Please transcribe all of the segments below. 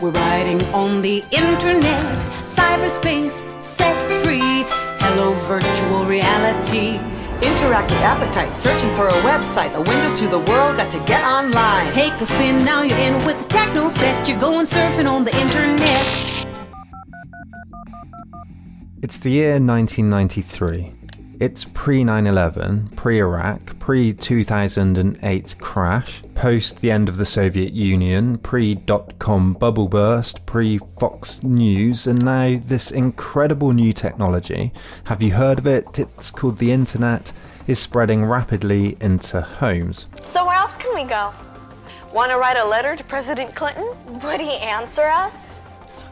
We're riding on the internet, cyberspace, set free. Hello, virtual reality. Interactive appetite, searching for a website, a window to the world, got to get online. Take a spin, now you're in with the techno set. You're going surfing on the internet. It's the year 1993. It's pre 9 11, pre Iraq, pre 2008 crash, post the end of the Soviet Union, pre dot com bubble burst, pre Fox News, and now this incredible new technology. Have you heard of it? It's called the Internet, is spreading rapidly into homes. So, where else can we go? Want to write a letter to President Clinton? Would he answer us?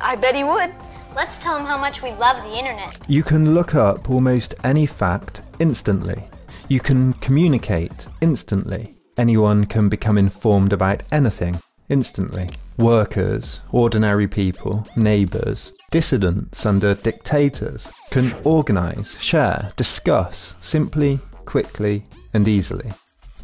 I bet he would. Let's tell him how much we love the internet. You can look up almost any fact instantly. You can communicate instantly. Anyone can become informed about anything instantly. Workers, ordinary people, neighbours, dissidents under dictators can organise, share, discuss simply, quickly, and easily.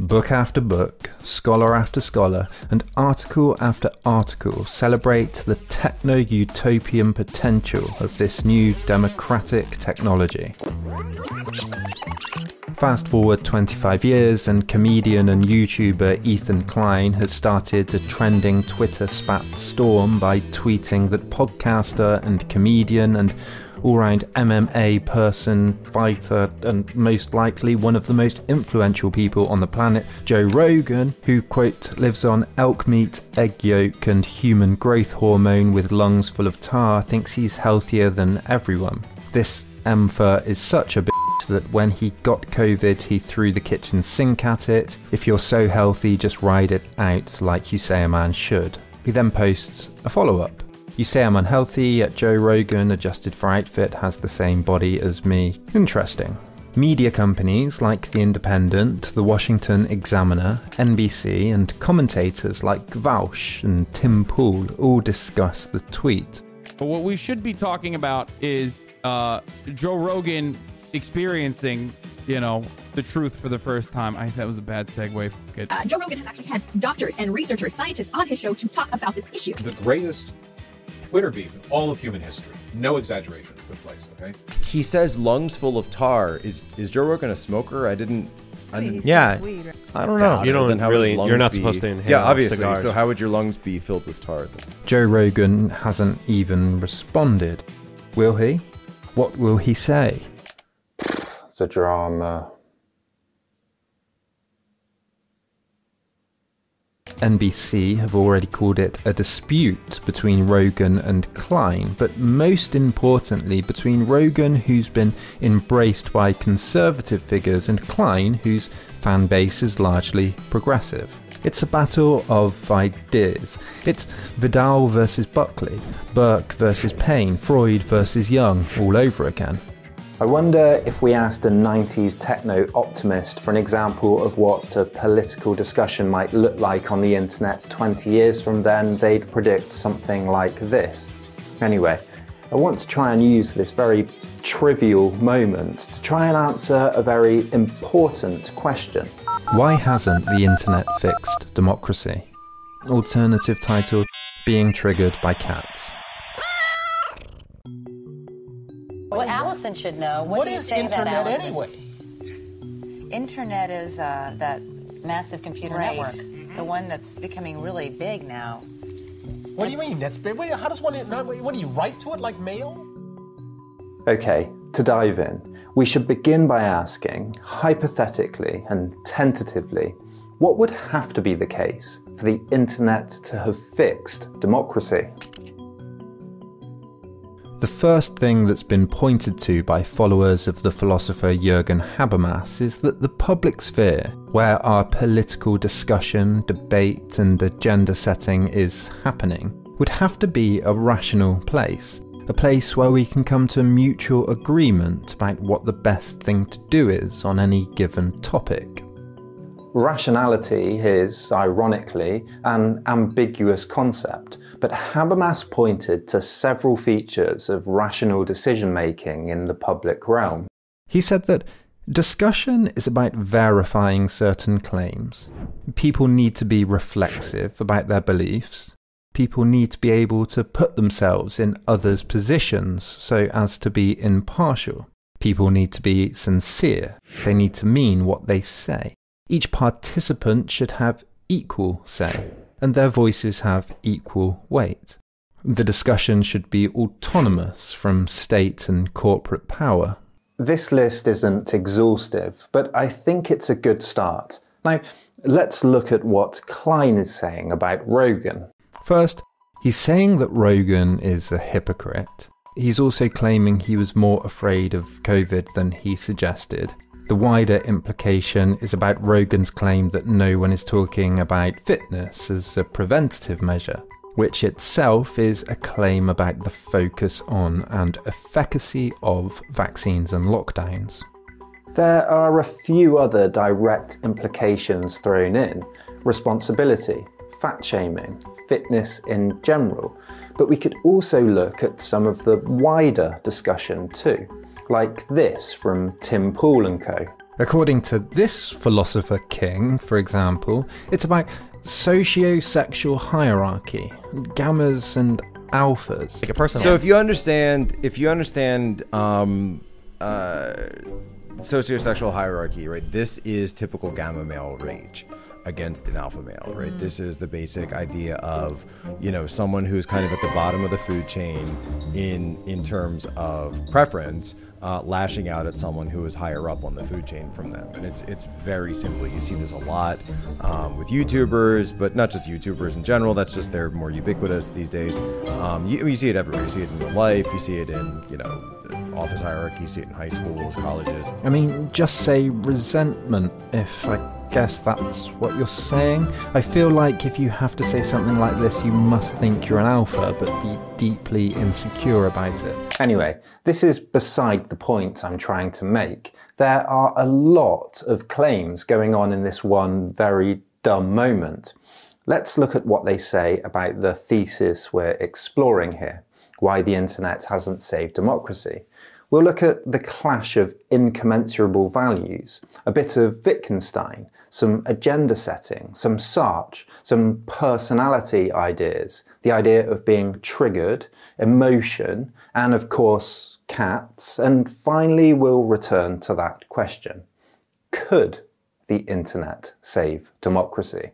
Book after book, scholar after scholar, and article after article celebrate the techno utopian potential of this new democratic technology. Fast forward 25 years, and comedian and YouTuber Ethan Klein has started a trending Twitter spat storm by tweeting that podcaster and comedian and all round MMA person, fighter, and most likely one of the most influential people on the planet, Joe Rogan, who, quote, lives on elk meat, egg yolk, and human growth hormone with lungs full of tar, thinks he's healthier than everyone. This Emfer is such a bitch that when he got COVID, he threw the kitchen sink at it. If you're so healthy, just ride it out like you say a man should. He then posts a follow up. You say I'm unhealthy, yet Joe Rogan, adjusted for outfit, has the same body as me. Interesting. Media companies like The Independent, The Washington Examiner, NBC, and commentators like Vaush and Tim Pool all discuss the tweet. But what we should be talking about is uh, Joe Rogan experiencing, you know, the truth for the first time. I that was a bad segue. Good. Uh, Joe Rogan has actually had doctors and researchers, scientists on his show to talk about this issue. The greatest Twitter beef in all of human history. No exaggeration took place, okay? He says lungs full of tar. Is is Joe Rogan a smoker? I didn't. I didn't Yeah, I don't know. God, You don't then how would his really. lungs You're not be- supposed to inhale. Yeah, obviously. cigars. So how would your lungs be filled with tar? Then? Joe Rogan hasn't even responded. Will he? What will he say? The drama. NBC have already called it a dispute between Rogan and Klein, but most importantly between Rogan, who's been embraced by conservative figures, and Klein, whose fan base is largely progressive. It's a battle of ideas. It's Vidal versus Buckley, Burke versus Paine, Freud versus Jung, all over again. I wonder if we asked a 90s techno optimist for an example of what a political discussion might look like on the internet 20 years from then, they'd predict something like this. Anyway, I want to try and use this very trivial moment to try and answer a very important question. Why hasn't the internet fixed democracy? Alternative title Being Triggered by Cats. What Allison should know. What, What do you is say to that, internet Allison? anyway? Internet is uh, that massive computer Right. network, the one that's becoming really big now. What do you mean? That's big. How does one? What do you write to it like mail? Okay, to dive in, we should begin by asking, hypothetically and tentatively, what would have to be the case for the internet to have fixed democracy? The first thing that's been pointed to by followers of the philosopher Jürgen Habermas is that the public sphere, where our political discussion, debate, and agenda setting is happening, would have to be a rational place, a place where we can come to mutual agreement about what the best thing to do is on any given topic. Rationality is, ironically, an ambiguous concept, but Habermas pointed to several features of rational decision making in the public realm. He said that discussion is about verifying certain claims. People need to be reflexive about their beliefs. People need to be able to put themselves in others' positions so as to be impartial. People need to be sincere. They need to mean what they say. Each participant should have equal say, and their voices have equal weight. The discussion should be autonomous from state and corporate power. This list isn't exhaustive, but I think it's a good start. Now, let's look at what Klein is saying about Rogan. First, he's saying that Rogan is a hypocrite. He's also claiming he was more afraid of COVID than he suggested. The wider implication is about Rogan's claim that no one is talking about fitness as a preventative measure, which itself is a claim about the focus on and efficacy of vaccines and lockdowns. There are a few other direct implications thrown in. Responsibility, fat shaming, fitness in general, but we could also look at some of the wider discussion too like this from Tim Pool and Co. According to this philosopher king, for example, it's about socio-sexual hierarchy, gammas and alphas. Like a person. So if you understand, if you understand, um, uh, sociosexual hierarchy, right? This is typical gamma male rage against an alpha male, right? Mm. This is the basic idea of, you know, someone who's kind of at the bottom of the food chain in in terms of preference, uh, lashing out at someone who is higher up on the food chain from them. And it's it's very simple. You see this a lot um, with YouTubers, but not just YouTubers in general. That's just they're more ubiquitous these days. Um, you, you see it everywhere. You see it in real life. You see it in you know office hierarchy. You see it in high schools, colleges. I mean, just say resentment if I guess that's what you're saying. I feel like if you have to say something like this, you must think you're an alpha, but be deeply insecure about it. Anyway, this is beside the point I'm trying to make. There are a lot of claims going on in this one very dumb moment. Let's look at what they say about the thesis we're exploring here why the internet hasn't saved democracy. We'll look at the clash of incommensurable values, a bit of Wittgenstein, some agenda setting, some Sartre, some personality ideas, the idea of being triggered, emotion, and of course, cats. And finally, we'll return to that question Could the internet save democracy?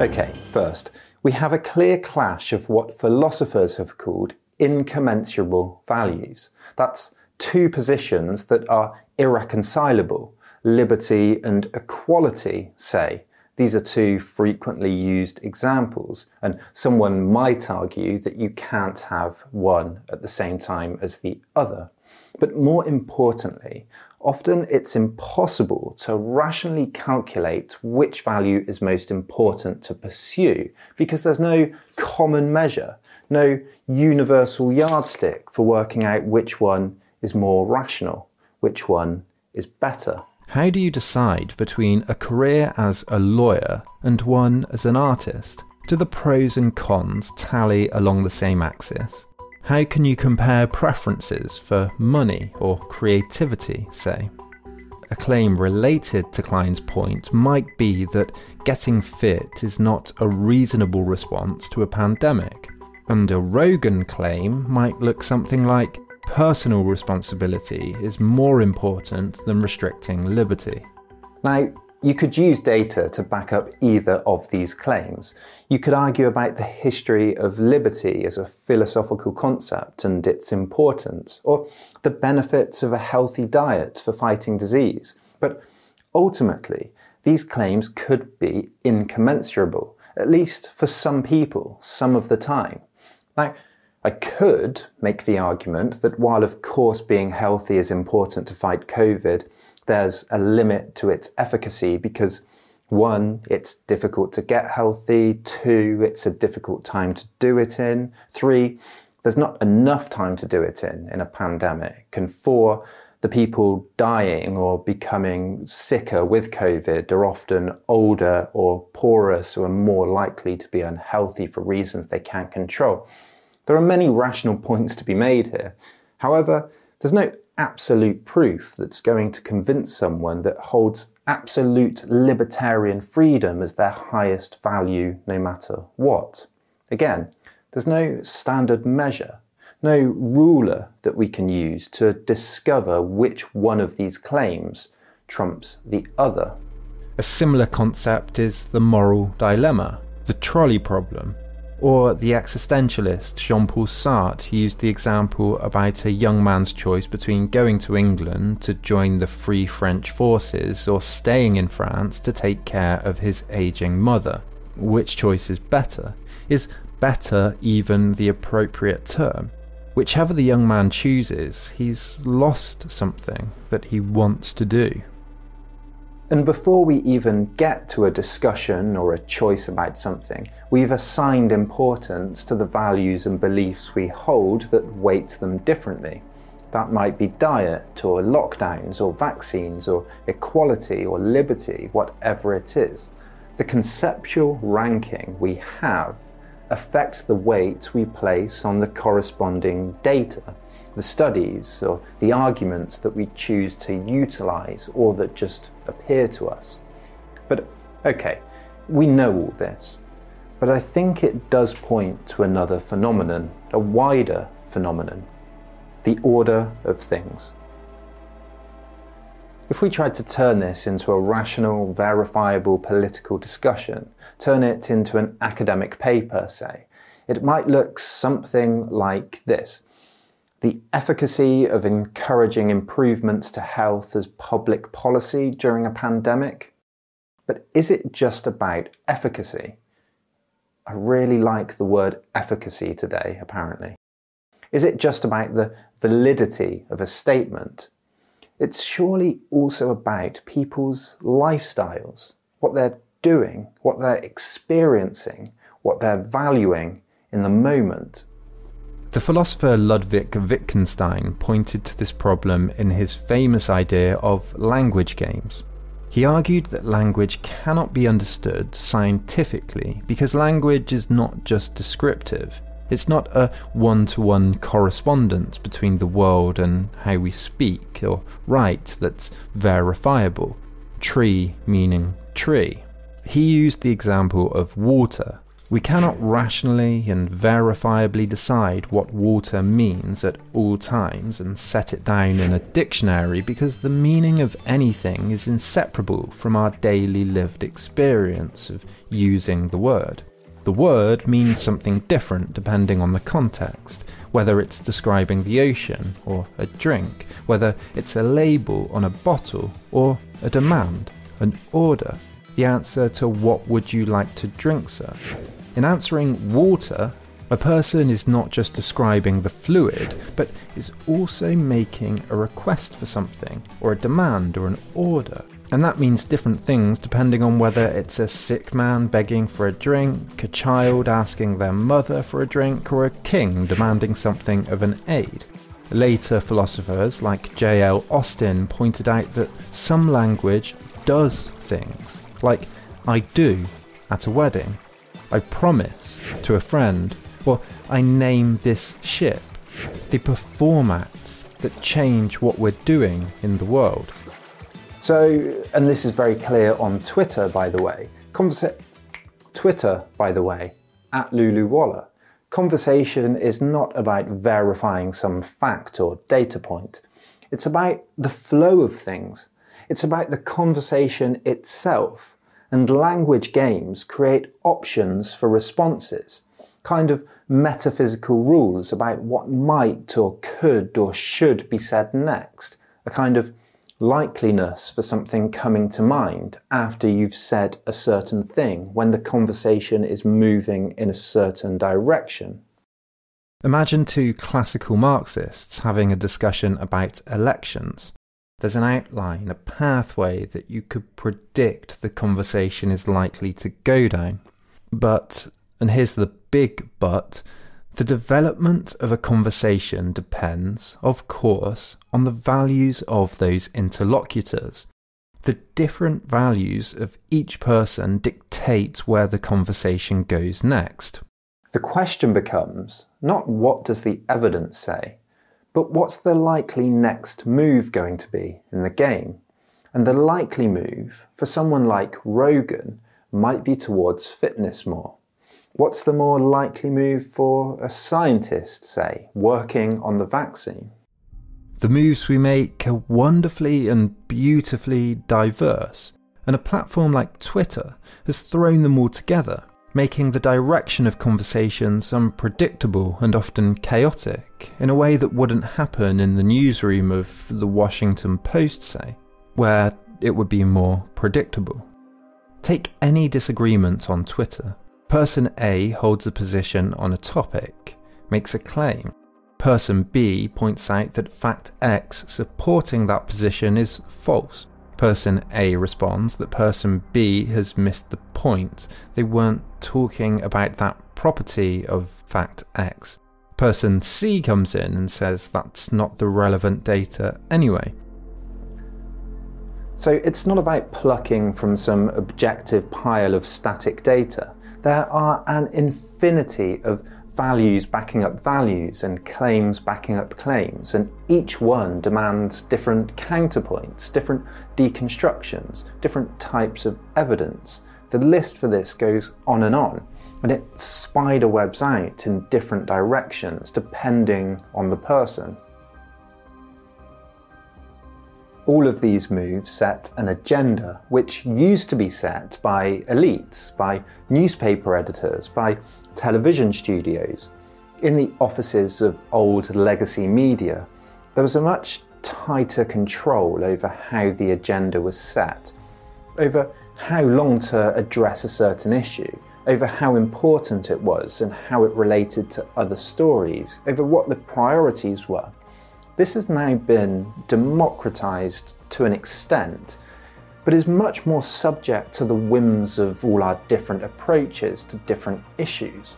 Okay, first, we have a clear clash of what philosophers have called incommensurable values. That's two positions that are irreconcilable. Liberty and equality, say. These are two frequently used examples, and someone might argue that you can't have one at the same time as the other. But more importantly, often it's impossible to rationally calculate which value is most important to pursue because there's no common measure, no universal yardstick for working out which one is more rational, which one is better. How do you decide between a career as a lawyer and one as an artist? Do the pros and cons tally along the same axis? How can you compare preferences for money or creativity, say? A claim related to Klein's point might be that getting fit is not a reasonable response to a pandemic. And a Rogan claim might look something like personal responsibility is more important than restricting liberty. Now, you could use data to back up either of these claims. You could argue about the history of liberty as a philosophical concept and its importance, or the benefits of a healthy diet for fighting disease. But ultimately, these claims could be incommensurable, at least for some people, some of the time. Now, I could make the argument that while, of course, being healthy is important to fight COVID, there's a limit to its efficacy because one, it's difficult to get healthy. Two, it's a difficult time to do it in. Three, there's not enough time to do it in in a pandemic. And four, the people dying or becoming sicker with COVID are often older or poorer, so are more likely to be unhealthy for reasons they can't control. There are many rational points to be made here. However, there's no absolute proof that's going to convince someone that holds absolute libertarian freedom as their highest value no matter what. Again, there's no standard measure, no ruler that we can use to discover which one of these claims trumps the other. A similar concept is the moral dilemma, the trolley problem, or the existentialist Jean Paul Sartre used the example about a young man's choice between going to England to join the Free French forces or staying in France to take care of his aging mother. Which choice is better? Is better even the appropriate term? Whichever the young man chooses, he's lost something that he wants to do. And before we even get to a discussion or a choice about something, we've assigned importance to the values and beliefs we hold that weight them differently. That might be diet, or lockdowns, or vaccines, or equality, or liberty, whatever it is. The conceptual ranking we have affects the weight we place on the corresponding data the studies or the arguments that we choose to utilize or that just appear to us. But okay, we know all this, but I think it does point to another phenomenon, a wider phenomenon the order of things. If we tried to turn this into a rational, verifiable political discussion, turn it into an academic paper, say, it might look something like this the efficacy of encouraging improvements to health as public policy during a pandemic. But is it just about efficacy? I really like the word efficacy today, apparently. Is it just about the validity of a statement? It's surely also about people's lifestyles, what they're doing, what they're experiencing, what they're valuing in the moment. The philosopher Ludwig Wittgenstein pointed to this problem in his famous idea of language games. He argued that language cannot be understood scientifically because language is not just descriptive. It's not a one to one correspondence between the world and how we speak or write that's verifiable. Tree meaning tree. He used the example of water we cannot rationally and verifiably decide what water means at all times and set it down in a dictionary because the meaning of anything is inseparable from our daily lived experience of using the word. The word means something different depending on the context, whether it's describing the ocean or a drink, whether it's a label on a bottle or a demand, an order, the answer to what would you like to drink, sir? In answering water, a person is not just describing the fluid, but is also making a request for something, or a demand, or an order. And that means different things depending on whether it's a sick man begging for a drink, a child asking their mother for a drink, or a king demanding something of an aide. Later philosophers like J.L. Austin pointed out that some language does things, like I do at a wedding, I promise to a friend, or I name this ship. They perform acts that change what we're doing in the world. So, and this is very clear on Twitter, by the way. Conversa- Twitter, by the way, at Lulu Waller. Conversation is not about verifying some fact or data point. It's about the flow of things. It's about the conversation itself and language games create options for responses, kind of metaphysical rules about what might or could or should be said next, a kind of likeliness for something coming to mind after you've said a certain thing when the conversation is moving in a certain direction. Imagine two classical Marxists having a discussion about elections. There's an outline, a pathway that you could predict the conversation is likely to go down. But, and here's the big but, the development of a conversation depends, of course, on the values of those interlocutors. The different values of each person dictate where the conversation goes next. The question becomes not what does the evidence say, but what's the likely next move going to be in the game? And the likely move for someone like Rogan might be towards fitness more. What's the more likely move for a scientist, say, working on the vaccine? The moves we make are wonderfully and beautifully diverse, and a platform like Twitter has thrown them all together, making the direction of conversations unpredictable and often chaotic in a way that wouldn't happen in the newsroom of the Washington Post, say, where it would be more predictable. Take any disagreement on Twitter. Person A holds a position on a topic, makes a claim, Person B points out that fact X supporting that position is false. Person A responds that person B has missed the point. They weren't talking about that property of fact X. Person C comes in and says that's not the relevant data anyway. So it's not about plucking from some objective pile of static data. There are an infinity of values backing up values and claims backing up claims, and each one demands different counterpoints, different deconstructions, different types of evidence. The list for this goes on and on, and it spiderwebs out in different directions depending on the person. All of these moves set an agenda which used to be set by elites, by newspaper editors, by television studios. In the offices of old legacy media, there was a much tighter control over how the agenda was set, over how long to address a certain issue, over how important it was and how it related to other stories, over what the priorities were. This has now been democratized to an extent, but is much more subject to the whims of all our different approaches to different issues.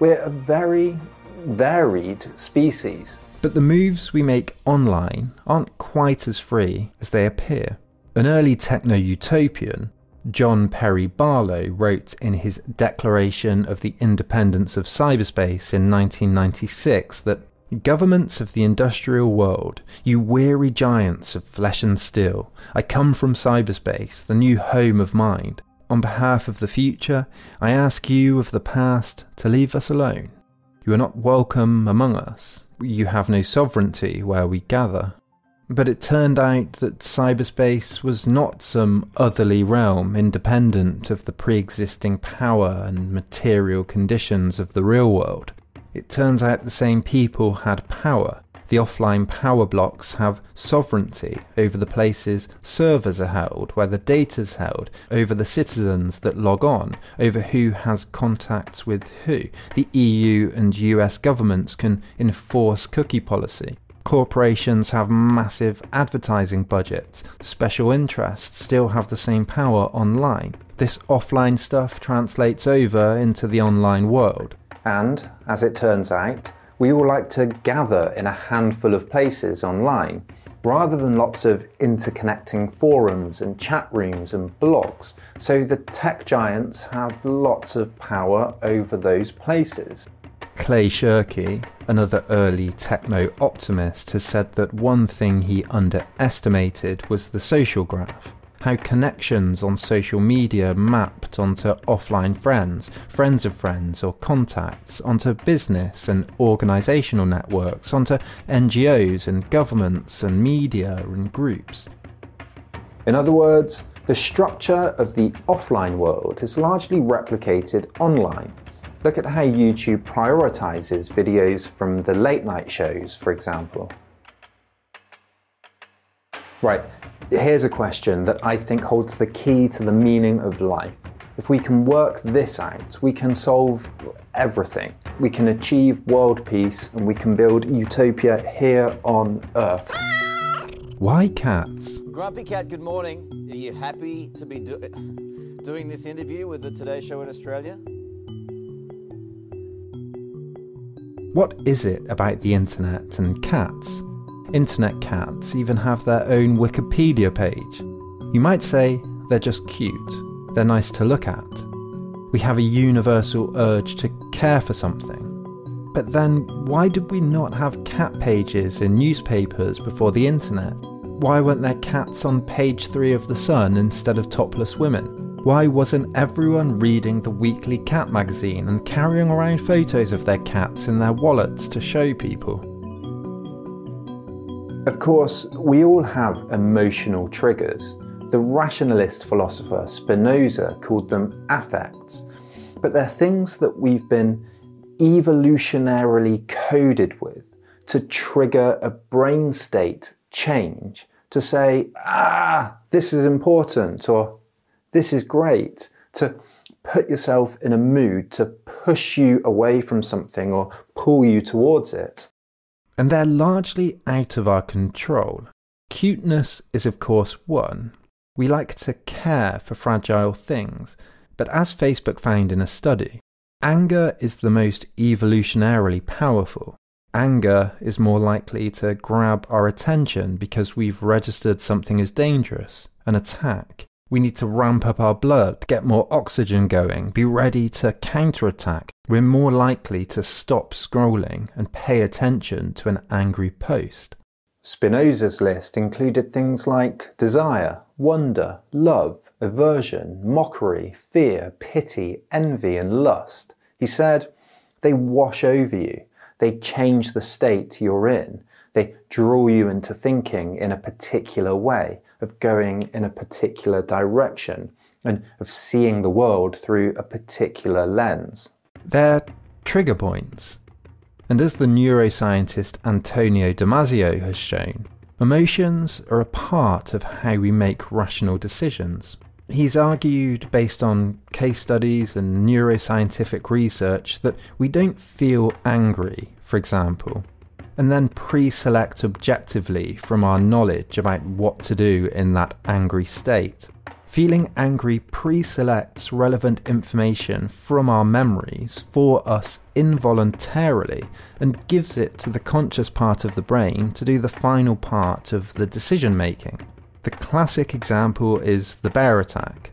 We're a very varied species. But the moves we make online aren't quite as free as they appear. An early techno utopian, John Perry Barlow, wrote in his Declaration of the Independence of Cyberspace in 1996 that Governments of the industrial world, you weary giants of flesh and steel, I come from cyberspace, the new home of mind. On behalf of the future, I ask you of the past to leave us alone. You are not welcome among us. You have no sovereignty where we gather. But it turned out that cyberspace was not some otherly realm independent of the pre existing power and material conditions of the real world. It turns out the same people had power. The offline power blocs have sovereignty over the places servers are held, where the data's held, over the citizens that log on, over who has contacts with who. The EU and US governments can enforce cookie policy. Corporations have massive advertising budgets. Special interests still have the same power online. This offline stuff translates over into the online world. And, as it turns out, we all like to gather in a handful of places online, rather than lots of interconnecting forums and chat rooms and blogs. So the tech giants have lots of power over those places. Clay Shirky, another early techno optimist, has said that one thing he underestimated was the social graph how connections on social media mapped onto offline friends, friends of friends, or contacts, onto business and organisational networks, onto NGOs and governments and media and groups. In other words, the structure of the offline world is largely replicated online. Look at how YouTube prioritizes videos from the late night shows, for example. Right, Here's a question that I think holds the key to the meaning of life. If we can work this out, we can solve everything. We can achieve world peace and we can build utopia here on Earth. Why cats? Grumpy Cat, good morning. Are you happy to be do- doing this interview with the Today Show in Australia? What is it about the internet and cats Internet cats even have their own Wikipedia page. You might say they're just cute, they're nice to look at. We have a universal urge to care for something. But then, why did we not have cat pages in newspapers before the internet? why weren't there cats on page three of The Sun instead of topless women? Why wasn't everyone reading the weekly cat magazine and carrying around photos of their cats in their wallets to show people? Of course, we all have emotional triggers. The rationalist philosopher Spinoza called them affects, but they're things that we've been evolutionarily coded with to trigger a brain state change to say, ah, this is important or this is great, to put yourself in a mood to push you away from something or pull you towards it. And they're largely out of our control. Cuteness is, of course, one. We like to care for fragile things, but as Facebook found in a study, anger is the most evolutionarily powerful. Anger is more likely to grab our attention because we've registered something as dangerous, an attack. We need to ramp up our blood, get more oxygen going, be ready to counterattack. We're more likely to stop scrolling and pay attention to an angry post. Spinoza's list included things like desire, wonder, love, aversion, mockery, fear, pity, envy, and lust. He said, they wash over you they change the state you're in. They draw you into thinking in a particular way, of going in a particular direction, and of seeing the world through a particular lens. They're trigger points. And as the neuroscientist Antonio Damasio has shown, emotions are a part of how we make rational decisions. He's argued, based on case studies and neuroscientific research, that we don't feel angry, for example, and then pre select objectively from our knowledge about what to do in that angry state. Feeling angry pre selects relevant information from our memories for us involuntarily and gives it to the conscious part of the brain to do the final part of the decision making. The classic example is the bear attack.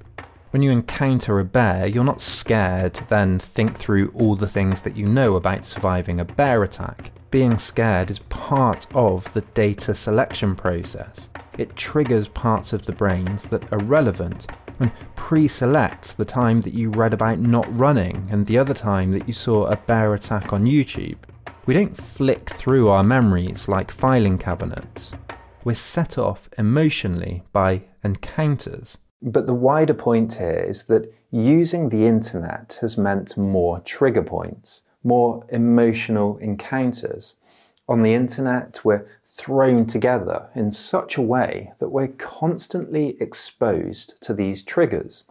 When you encounter a bear, you're not scared, then think through all the things that you know about surviving a bear attack. Being scared is part of the data selection process. It triggers parts of the brains that are relevant and pre selects the time that you read about not running and the other time that you saw a bear attack on YouTube. We don't flick through our memories like filing cabinets we're set off emotionally by encounters. But the wider point here is that using the internet has meant more trigger points, more emotional encounters. On the internet, we're thrown together in such a way that we're constantly exposed to these triggers.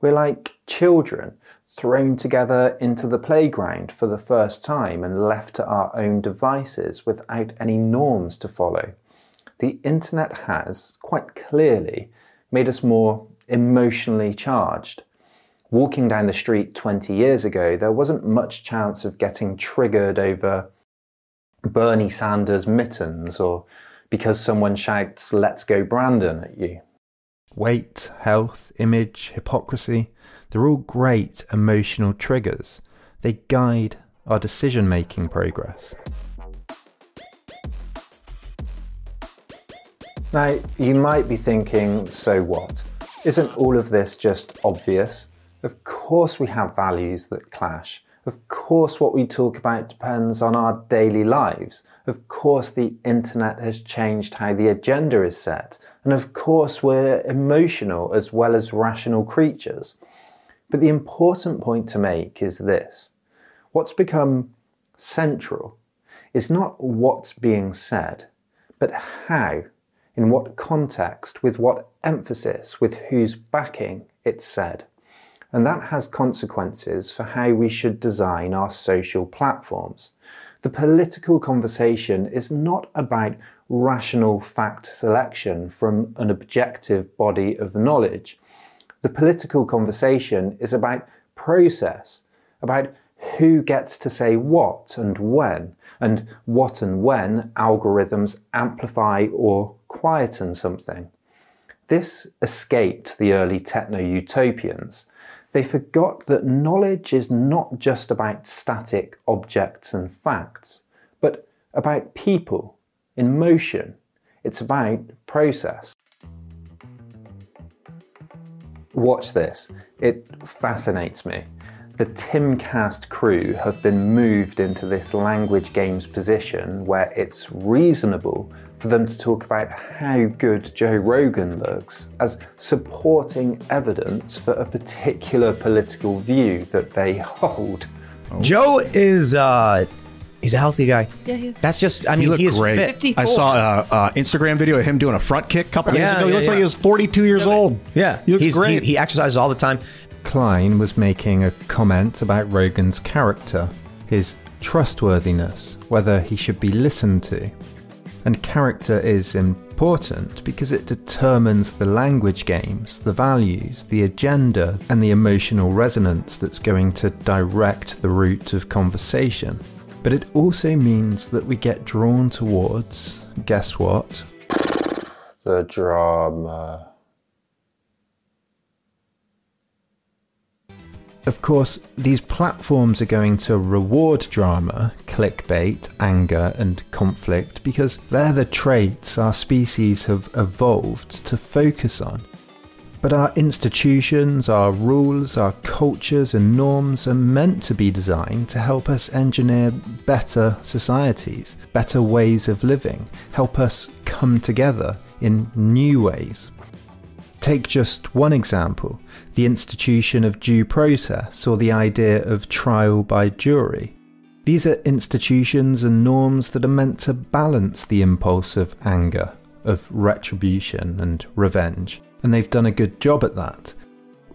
We're like children thrown together into the playground for the first time and left to our own devices without any norms to follow the internet has quite clearly made us more emotionally charged. Walking down the street 20 years ago, there wasn't much chance of getting triggered over Bernie Sanders mittens or because someone shouts, Let's go, Brandon, at you. Weight, health, image, hypocrisy, they're all great emotional triggers. They guide our decision making progress. Now, you might be thinking, so what? Isn't all of this just obvious? Of course, we have values that clash. Of course, what we talk about depends on our daily lives. Of course, the internet has changed how the agenda is set. And of course, we're emotional as well as rational creatures. But the important point to make is this what's become central is not what's being said, but how in what context, with what emphasis, with whose backing it's said. And that has consequences for how we should design our social platforms. The political conversation is not about rational fact selection from an objective body of knowledge. The political conversation is about process, about who gets to say what and when, and what and when algorithms amplify or quieten something. This escaped the early techno utopians. They forgot that knowledge is not just about static objects and facts, but about people in motion, It's about process. Watch this. It fascinates me. The Timcast crew have been moved into this language games position where it's reasonable for them to talk about how good Joe Rogan looks as supporting evidence for a particular political view that they hold. Joe is uh he's a healthy guy. Yeah, he is. That's just I He mean looked he's great. fit. I saw a, a Instagram video of him doing a front kick a couple days Yeah, ago. He yeah, looks like yeah. he was 42 years old. Yeah, he looks he's, great. He, he exercises all the time. Klein was making a comment about Rogan's character, his trustworthiness, whether he should be listened to. And character is important because it determines the language games, the values, the agenda, and the emotional resonance that's going to direct the route of conversation. But it also means that we get drawn towards, guess what? The drama. Of course, these platforms are going to reward drama, clickbait, anger, and conflict because they're the traits our species have evolved to focus on. But our institutions, our rules, our cultures, and norms are meant to be designed to help us engineer better societies, better ways of living, help us come together in new ways. Take just one example the institution of due process or the idea of trial by jury. These are institutions and norms that are meant to balance the impulse of anger, of retribution and revenge, and they've done a good job at that.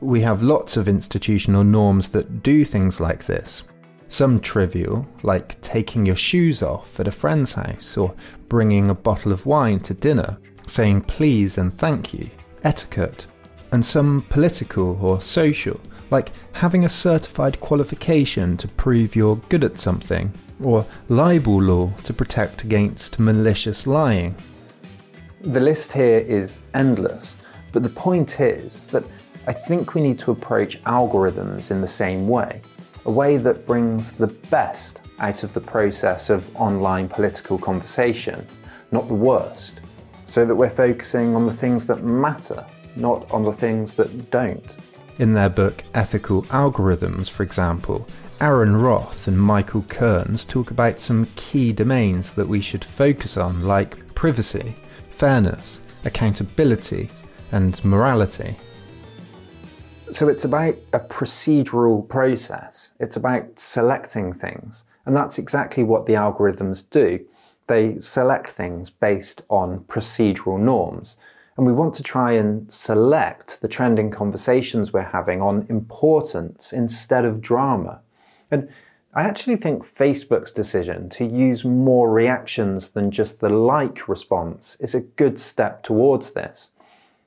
We have lots of institutional norms that do things like this. Some trivial, like taking your shoes off at a friend's house or bringing a bottle of wine to dinner, saying please and thank you, etiquette, and some political or social, like having a certified qualification to prove you're good at something, or libel law to protect against malicious lying. The list here is endless, but the point is that I think we need to approach algorithms in the same way, a way that brings the best out of the process of online political conversation, not the worst, so that we're focusing on the things that matter, not on the things that don't. In their book Ethical Algorithms, for example, Aaron Roth and Michael Kearns talk about some key domains that we should focus on, like privacy, fairness, accountability, and morality. So it's about a procedural process, it's about selecting things, and that's exactly what the algorithms do. They select things based on procedural norms. And we want to try and select the trending conversations we're having on importance instead of drama. And I actually think Facebook's decision to use more reactions than just the like response is a good step towards this.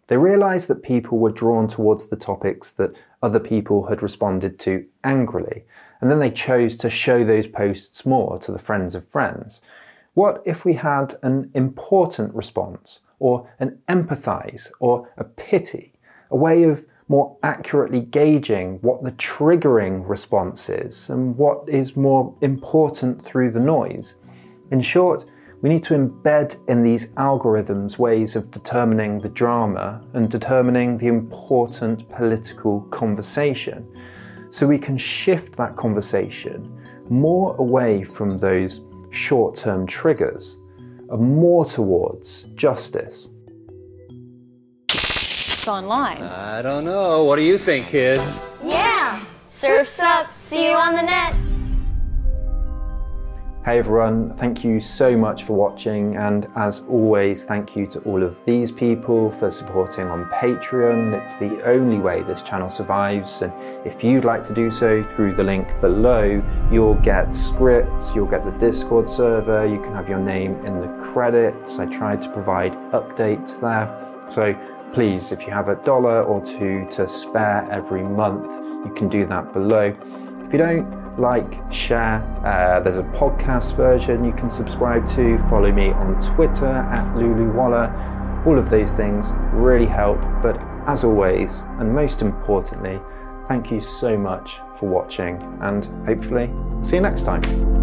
They realised that people were drawn towards the topics that other people had responded to angrily, and then they chose to show those posts more to the friends of friends. What if we had an important response, or an empathize, or a pity, a way of more accurately gauging what the triggering response is and what is more important through the noise? In short, we need to embed in these algorithms ways of determining the drama and determining the important political conversation so we can shift that conversation more away from those short term triggers and more towards justice. It's online. I don't know. What do you think, kids? Yeah! Surf's up. See you on the net. Hey everyone, thank you so much for watching, and as always, thank you to all of these people for supporting on Patreon. It's the only way this channel survives, and if you'd like to do so through the link below, you'll get scripts, you'll get the Discord server, you can have your name in the credits. I tried to provide updates there. So please, if you have a dollar or two to spare every month, you can do that below. If you don't, like, share. Uh, there's a podcast version you can subscribe to. Follow me on Twitter at LuluWalla. All of those things really help. But as always, and most importantly, thank you so much for watching, and hopefully, see you next time.